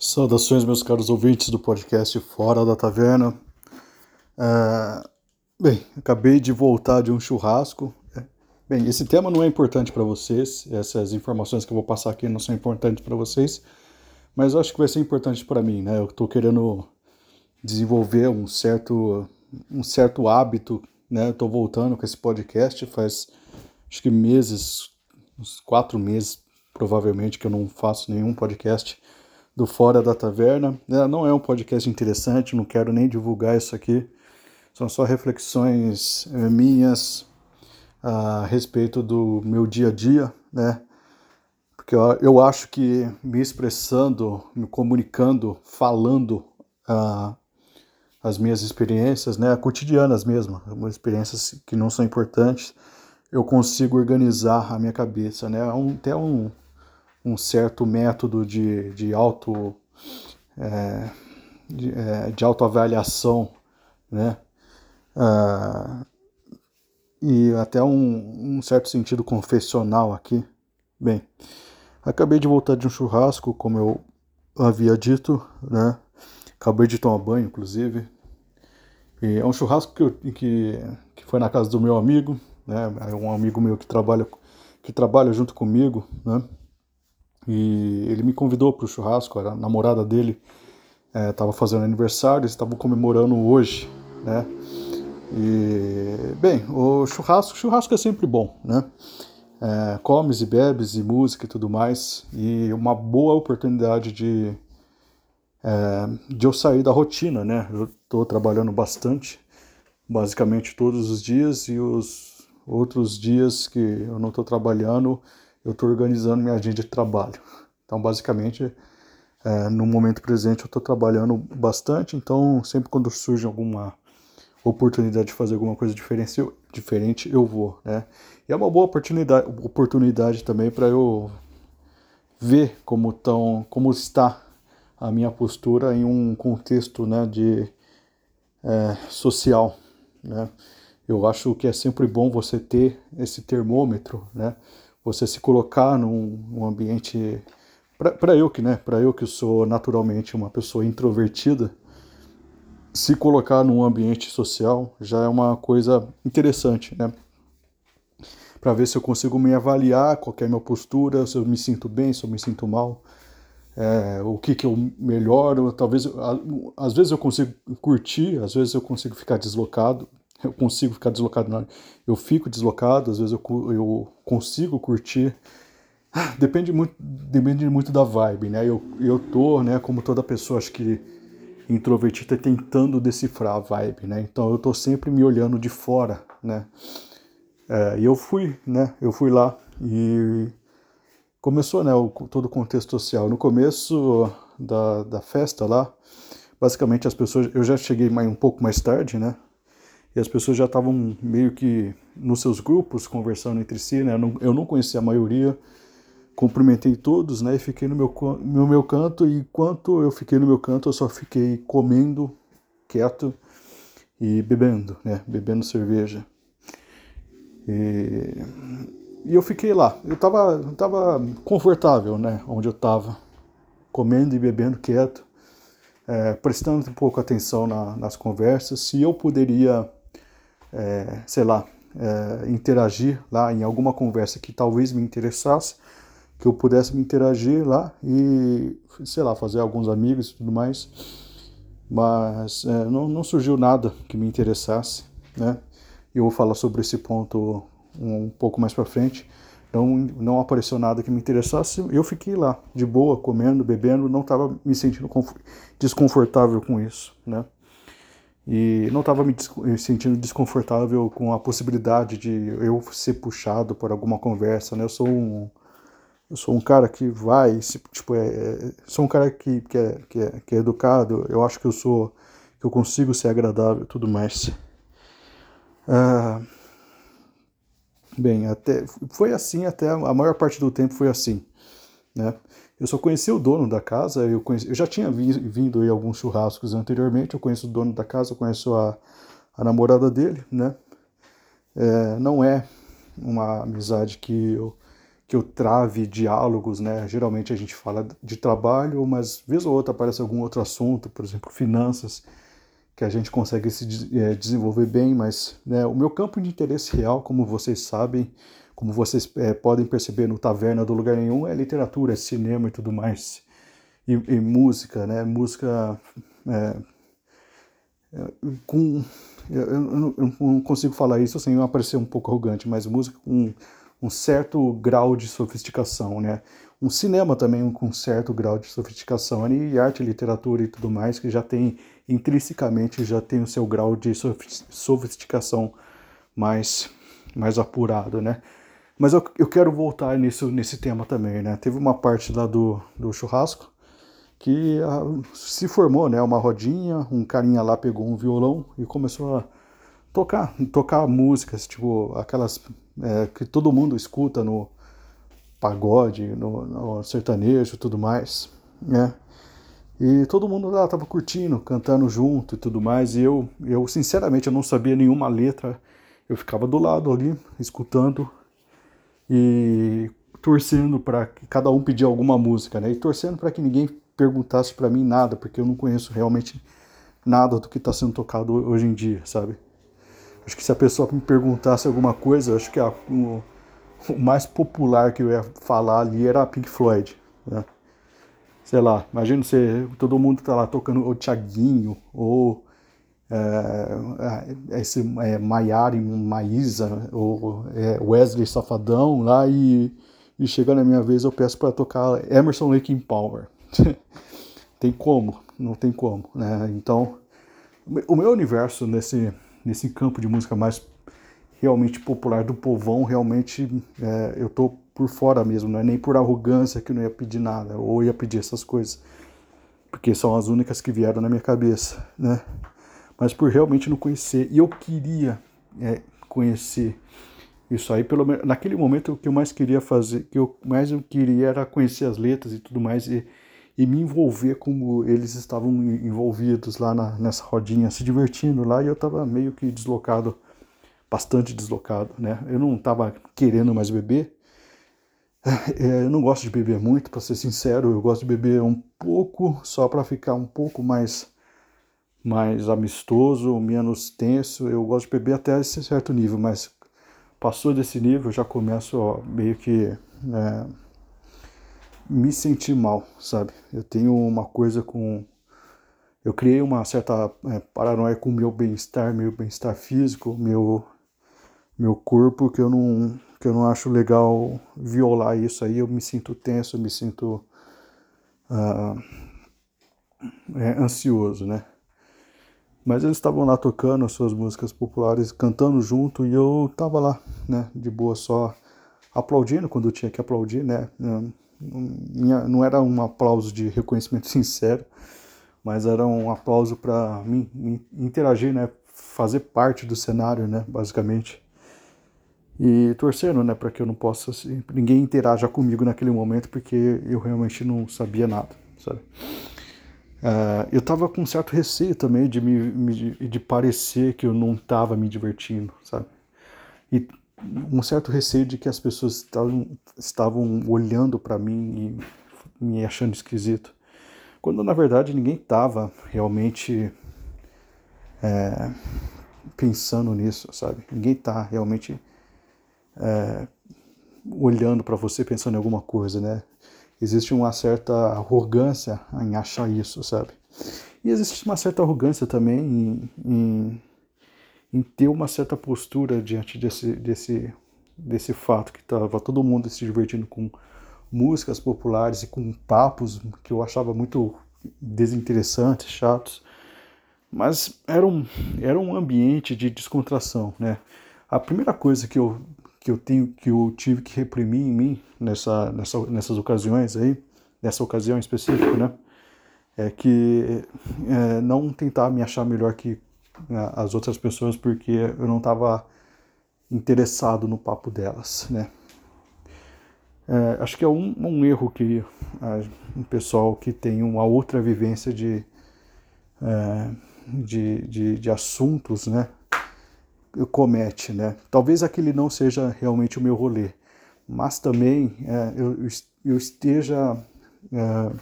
Saudações, meus caros ouvintes do podcast Fora da Taverna. É, bem, acabei de voltar de um churrasco. É, bem, esse tema não é importante para vocês, essas informações que eu vou passar aqui não são importantes para vocês, mas eu acho que vai ser importante para mim, né? Eu estou querendo desenvolver um certo, um certo hábito, né? Estou voltando com esse podcast faz acho que meses, uns quatro meses provavelmente que eu não faço nenhum podcast do Fora da Taverna. Não é um podcast interessante, não quero nem divulgar isso aqui. São só reflexões é, minhas a respeito do meu dia a dia, né? Porque eu, acho que me expressando, me comunicando, falando uh, as minhas experiências, né, cotidianas mesmo, experiências que não são importantes, eu consigo organizar a minha cabeça, né? Um, até um, um certo método de, de auto é, de, é, de autoavaliação, né? Ah, e até um, um certo sentido confessional aqui. Bem, acabei de voltar de um churrasco, como eu havia dito, né? Acabei de tomar banho, inclusive. E é um churrasco que, eu, que, que foi na casa do meu amigo, né? É um amigo meu que trabalha, que trabalha junto comigo, né? E ele me convidou para o churrasco, a namorada dele estava é, fazendo aniversário, eles estavam comemorando hoje, né? E, bem, o churrasco, churrasco é sempre bom, né? É, comes e bebes e música e tudo mais, e uma boa oportunidade de, é, de eu sair da rotina, né? Eu estou trabalhando bastante, basicamente todos os dias, e os outros dias que eu não estou trabalhando, eu estou organizando minha agenda de trabalho. Então, basicamente, é, no momento presente, eu estou trabalhando bastante. Então, sempre quando surge alguma oportunidade de fazer alguma coisa diferente, eu, vou. Né? E é uma boa oportunidade, oportunidade também para eu ver como, tão, como está a minha postura em um contexto né, de é, social. Né? Eu acho que é sempre bom você ter esse termômetro, né? Você se colocar num, ambiente para eu que né para eu que sou naturalmente uma pessoa introvertida se colocar num ambiente social já é uma coisa interessante né? Para ver se eu consigo me avaliar qual é a minha postura se eu me sinto bem se eu me sinto mal é, o que que eu melhoro. Talvez às vezes eu consigo curtir às vezes eu consigo ficar deslocado eu consigo ficar deslocado, não. eu fico deslocado, às vezes eu, eu consigo curtir. Depende muito, depende muito da vibe, né? Eu, eu tô, né, como toda pessoa, acho que introvertida, tentando decifrar a vibe, né? Então eu tô sempre me olhando de fora, né? É, e eu fui, né? Eu fui lá e começou, né, o, todo o contexto social. No começo da, da festa lá, basicamente as pessoas, eu já cheguei mais, um pouco mais tarde, né? E as pessoas já estavam meio que nos seus grupos conversando entre si, né? Eu não, eu não conhecia a maioria, cumprimentei todos, né? E fiquei no meu, no meu canto, e enquanto eu fiquei no meu canto, eu só fiquei comendo, quieto e bebendo, né? Bebendo cerveja. E, e eu fiquei lá. Eu tava, tava confortável, né? Onde eu tava, comendo e bebendo quieto. É, prestando um pouco atenção na, nas conversas, se eu poderia é, sei lá, é, interagir lá em alguma conversa que talvez me interessasse, que eu pudesse me interagir lá e, sei lá, fazer alguns amigos e tudo mais. Mas é, não, não surgiu nada que me interessasse, né? Eu vou falar sobre esse ponto um, pouco mais para frente. Não, não apareceu nada que me interessasse. Eu fiquei lá, de boa, comendo, bebendo, não estava me sentindo desconfortável com isso, né? E não estava me sentindo desconfortável com a possibilidade de eu ser puxado por alguma conversa, né? Eu sou um eu sou um cara que vai, tipo, é, é, sou um cara que, que, é, que, é, que é educado, eu acho que eu sou, que eu consigo ser agradável e tudo mais. Ah, bem, até, foi assim até, a maior parte do tempo foi assim, né? Eu só conheci o dono da casa, eu, conheci, eu já tinha vindo em alguns churrascos anteriormente, eu conheço o dono da casa, eu conheço a, a namorada dele, né? É, não é uma amizade que eu, que eu trave diálogos, né? Geralmente a gente fala de trabalho, mas vez ou outra aparece algum outro assunto, por exemplo, finanças, que a gente consegue se é, desenvolver bem, mas né, o meu campo de interesse real, como vocês sabem, como vocês é, podem perceber no Taverna do Lugar Nenhum, é literatura, é cinema e tudo mais. E, e música, né? Música é, é com eu, eu, eu, não consigo falar isso sem parecer um pouco arrogante, mas música com um certo grau de sofisticação, né? Um cinema também com um certo grau de sofisticação, e arte, literatura e tudo mais, que já tem intrinsecamente já tem o seu grau de sofisticação mais, mais apurado, né? Mas eu, eu quero voltar nisso, nesse tema também, né? Teve uma parte lá do, do churrasco que a, ah, se formou, né? Uma rodinha, um carinha lá pegou um violão e começou a tocar, tocar músicas, tipo aquelas é, que todo mundo escuta no pagode, no, no sertanejo e tudo mais, né? E todo mundo lá tava curtindo, cantando junto e tudo mais, e eu, eu sinceramente, eu não sabia nenhuma letra, eu ficava do lado ali, escutando e torcendo para que cada um pedir alguma música, né? E torcendo para que ninguém perguntasse para mim nada, porque eu não conheço realmente nada do que está sendo tocado hoje em dia, sabe? Acho que se a pessoa me perguntasse alguma coisa, acho que a, o, o, mais popular que eu ia falar ali era Pink Floyd, né? Sei lá, imagina se todo mundo tá lá tocando o Thiaguinho, ou é, esse é, Maiara Maísa, ou é, Wesley Safadão lá e, e chega na minha vez eu peço para tocar Emerson Lake Power. tem como, não tem como, né? Então, o meu universo nesse, nesse campo de música mais realmente popular do povão, realmente é, eu tô por fora mesmo, não é nem por arrogância que eu não ia pedir nada, ou ia pedir essas coisas, porque são as únicas que vieram na minha cabeça, né? Mas por realmente não conhecer, e eu queria é, conhecer isso aí, pelo menos naquele momento o que eu mais queria fazer, que eu mais eu queria era conhecer as letras e tudo mais, e e me envolver como eles estavam envolvidos lá na, nessa rodinha, se divertindo lá, e eu estava meio que deslocado, bastante deslocado, né? Eu não estava querendo mais beber, é, eu não gosto de beber muito, para ser sincero, eu gosto de beber um pouco, só para ficar um pouco mais mais amistoso, menos tenso. Eu gosto de beber até esse certo nível, mas passou desse nível, eu já começo ó, meio que é, me sentir mal, sabe? Eu tenho uma coisa com. Eu criei uma certa é, paranoia com o meu bem-estar, meu bem-estar físico, meu, meu corpo, que eu, não, que eu não acho legal violar isso aí. Eu me sinto tenso, eu me sinto uh, é, ansioso, né? Mas eles estavam lá tocando as suas músicas populares, cantando junto, e eu tava lá, né, de boa só, aplaudindo quando eu tinha que aplaudir, né? não era um aplauso de reconhecimento sincero, mas era um aplauso para mim, interagir, né, fazer parte do cenário, né, basicamente. E torcendo, né, para que eu não possa, assim, ninguém interaja comigo naquele momento, porque eu realmente não sabia nada, sabe? Uh, eu tava com um certo receio também de me, de parecer que eu não tava me divertindo, sabe? E um certo receio de que as pessoas estavam, estavam olhando para mim e me achando esquisito. Quando na verdade ninguém estava realmente é, pensando nisso, sabe? Ninguém está realmente é, olhando para você pensando em alguma coisa, né? Existe uma certa arrogância em achar isso, sabe? E existe uma certa arrogância também em, em em ter uma certa postura diante desse, desse, desse fato que estava todo mundo se divertindo com músicas populares e com papos que eu achava muito desinteressantes, chatos. Mas era um, era um ambiente de descontração, né? A primeira coisa que eu, que eu tenho que eu tive que reprimir em mim nessa, nessa, nessas ocasiões aí, nessa ocasião específica, né? É que é, não tentar me achar melhor que né, as outras pessoas porque eu não estava interessado no papo delas, né? É, acho que é um, um erro que um pessoal que tem uma outra vivência de, é, de, de, de, assuntos, né, comete, né? Talvez aquele não seja realmente o meu rolê, mas também é, eu, eu esteja é,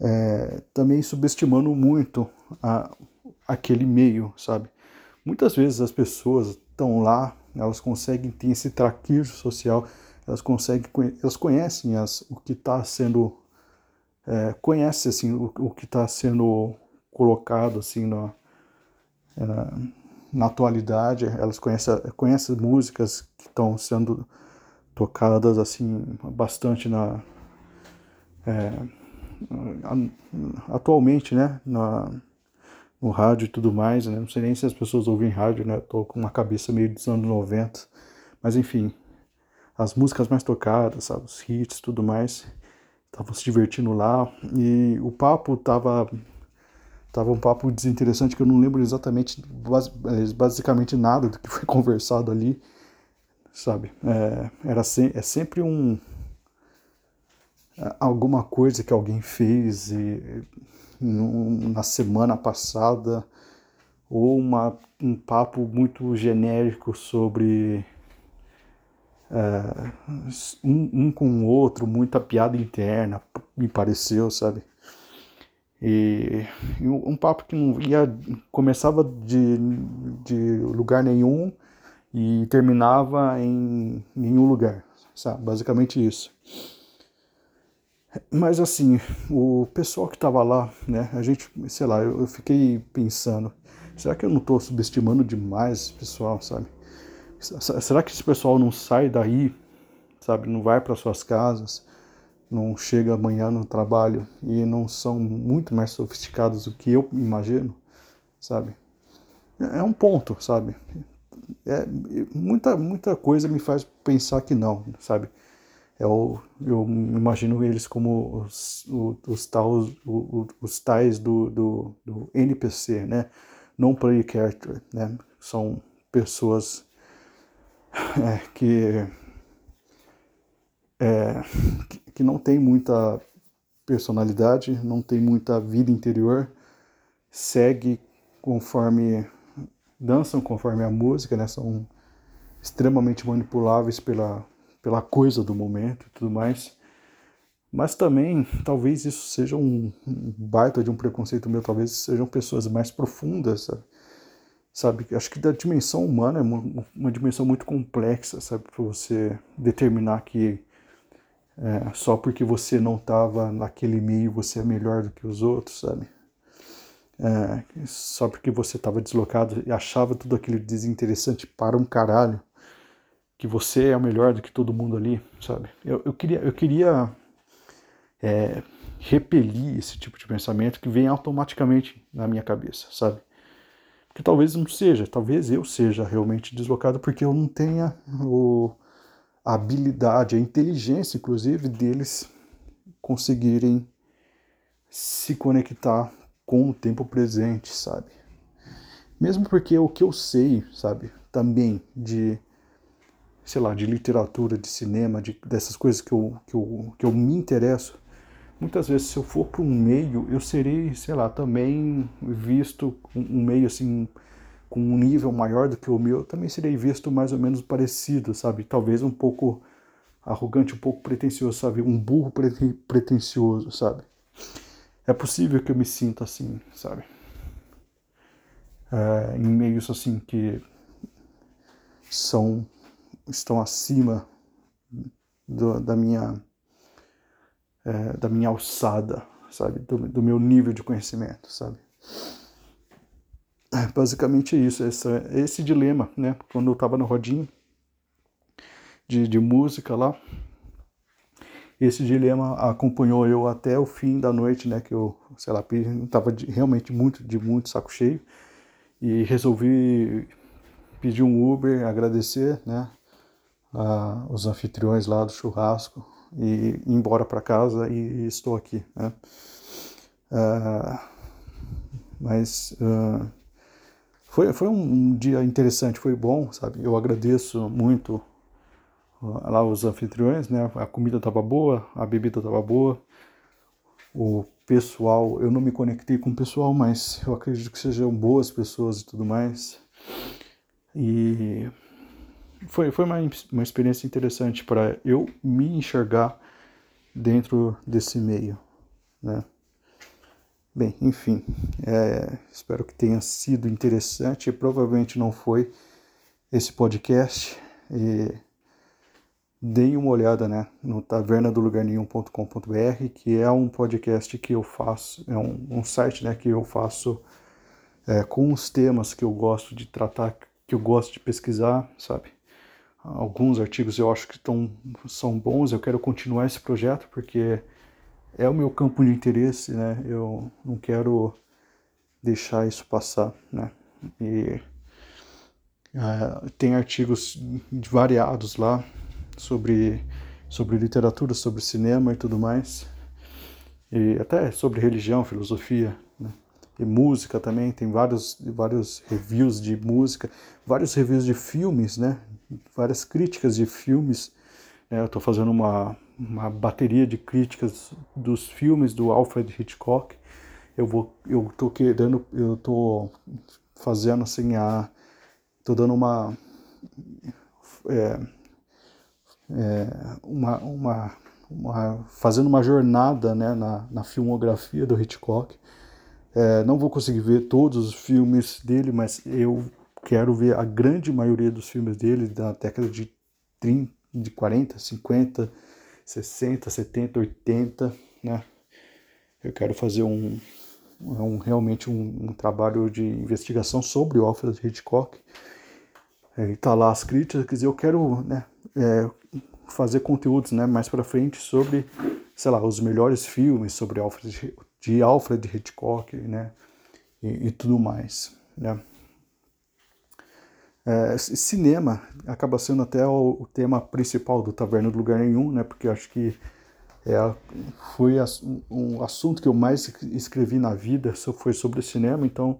é, também subestimando muito a, aquele meio, sabe? Muitas vezes as pessoas estão lá, elas conseguem ter esse traquejo social, elas conseguem, elas conhecem as, o que está sendo, é, conhece assim o, o que está sendo colocado assim na, é, na atualidade, elas conhecem, conhecem músicas que estão sendo tocadas assim bastante na é, atualmente, né, na, no rádio e tudo mais, né? Não sei nem se as pessoas ouvem rádio, né? Tô com uma cabeça meio dos anos 90. Mas enfim, as músicas mais tocadas, sabe? Os hits tudo mais. Estavam se divertindo lá. E o papo tava. Tava um papo desinteressante que eu não lembro exatamente, basicamente nada do que foi conversado ali, sabe? É, era se, é sempre um. Alguma coisa que alguém fez e na semana passada, ou uma, um papo muito genérico sobre é, um, um, com o outro, muita piada interna, me pareceu, sabe? E, um papo que não ia, começava de, de lugar nenhum e terminava em nenhum lugar, sabe? Basicamente isso. Mas assim, o pessoal que estava lá, né, a gente, sei lá, eu, eu fiquei pensando, será que eu não estou subestimando demais esse pessoal, sabe? Será que esse pessoal não sai daí, sabe, não vai para suas casas, não chega amanhã no trabalho e não são muito mais sofisticados do que eu imagino, sabe? É, um ponto, sabe? É, muita, muita coisa me faz pensar que não, sabe? eu, eu imagino eles como os, os, os, tais, os, os tais do, do, do, NPC, né? Non Player Character, né? São pessoas é, que, é, que não tem muita personalidade, não tem muita vida interior, segue conforme dançam conforme a música, né? São extremamente manipuláveis pela pela coisa do momento e tudo mais. Mas também, talvez isso seja um, um baita de um preconceito meu, talvez sejam pessoas mais profundas, sabe? sabe? Acho que da dimensão humana é uma, uma dimensão muito complexa, sabe? Para você determinar que é, só porque você não estava naquele meio você é melhor do que os outros, sabe? É, só porque você estava deslocado e achava tudo aquilo desinteressante para um caralho, que você é o melhor do que todo mundo ali, sabe? Eu, eu queria, eu queria é, repelir esse tipo de pensamento que vem automaticamente na minha cabeça, sabe? Porque talvez não seja, talvez eu seja realmente deslocado porque eu não tenha o, a habilidade, a inteligência, inclusive, deles conseguirem se conectar com o tempo presente, sabe? Mesmo porque o que eu sei, sabe, também de sei lá, de literatura, de cinema, de, dessas coisas que eu, que, eu, que eu me interesso, muitas vezes se eu for para um meio, eu serei, sei lá, também visto um meio assim com um nível maior do que o meu, também serei visto mais ou menos parecido, sabe? Talvez um pouco arrogante, um pouco pretencioso, sabe? Um burro pretencioso, sabe? É possível que eu me sinta assim, sabe? É, em meios assim que são estão acima do, da minha é, da minha alçada, sabe, do, do, meu nível de conhecimento, sabe. É basicamente isso, esse dilema, né, quando eu estava no rodinho de, de música lá, esse dilema acompanhou eu até o fim da noite, né, que eu, sei lá, estava realmente muito, de muito saco cheio, e resolvi pedir um Uber, agradecer, né, ah, os anfitriões lá do churrasco e ir embora para casa e, e, estou aqui. Né? Ah, mas ah, foi, foi um dia interessante, foi bom, sabe? Eu agradeço muito lá os anfitriões, né? A comida estava boa, a bebida estava boa, o pessoal, eu não me conectei com o pessoal, mas eu acredito que sejam boas pessoas e tudo mais. E foi, foi uma, uma experiência interessante para eu me enxergar dentro desse meio, né? Bem, enfim, é, espero que tenha sido interessante. Provavelmente não foi esse podcast. E deem uma olhada né, no tavernadolugarnenhum.com.br, que é um podcast que eu faço, é um, um site né, que eu faço é, com os temas que eu gosto de tratar, que eu gosto de pesquisar, sabe? Alguns artigos eu acho que tão, são bons, eu quero continuar esse projeto porque é o meu campo de interesse, né? Eu não quero deixar isso passar, né? E uh, tem artigos variados lá sobre sobre literatura, sobre cinema e tudo mais, e até sobre religião, filosofia, né? e música também. Tem vários vários reviews de música, vários reviews de filmes, né? Várias críticas de filmes. Né? Eu estou fazendo uma uma bateria de críticas dos filmes do Alfred Hitchcock. Eu vou, eu tô querendo, eu tô fazendo assim a, tô dando uma, é, é, uma, uma, uma, fazendo uma jornada, né, na, na filmografia do Hitchcock. É, não vou conseguir ver todos os filmes dele, mas eu quero ver a grande maioria dos filmes dele da década de 30, de 40, 50, 60, 70, 80, né? Eu quero fazer um, um realmente um, um, trabalho de investigação sobre o Alfred Hitchcock. É, tá lá as críticas, eu quero né, é, fazer conteúdos né, mais para frente sobre, sei lá, os melhores filmes sobre Alfred, de Alfred Hitchcock, né? E, e tudo mais, né? É, cinema acaba sendo até o, o, tema principal do Taverna do Lugar Nenhum, né? Porque acho que é, foi um assunto que eu mais escrevi na vida, foi sobre cinema, então...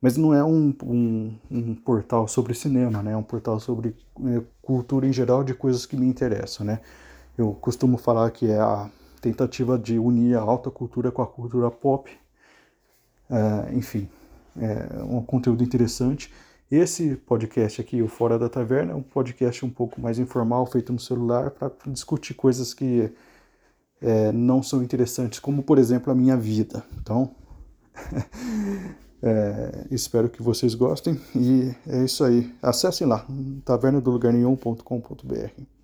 Mas não é um, um, um portal sobre cinema, né? É um portal sobre é, cultura em geral de coisas que me interessam, né? Eu costumo falar que é a tentativa de unir a alta cultura com a cultura pop. É, enfim, é um conteúdo interessante. Esse podcast aqui, o Fora da Taverna, é um podcast um pouco mais informal, feito no celular, para discutir coisas que é, não são interessantes, como por exemplo a minha vida. Então, é, espero que vocês gostem e é isso aí. Acessem lá, tavernadolugarnenhum.com.br.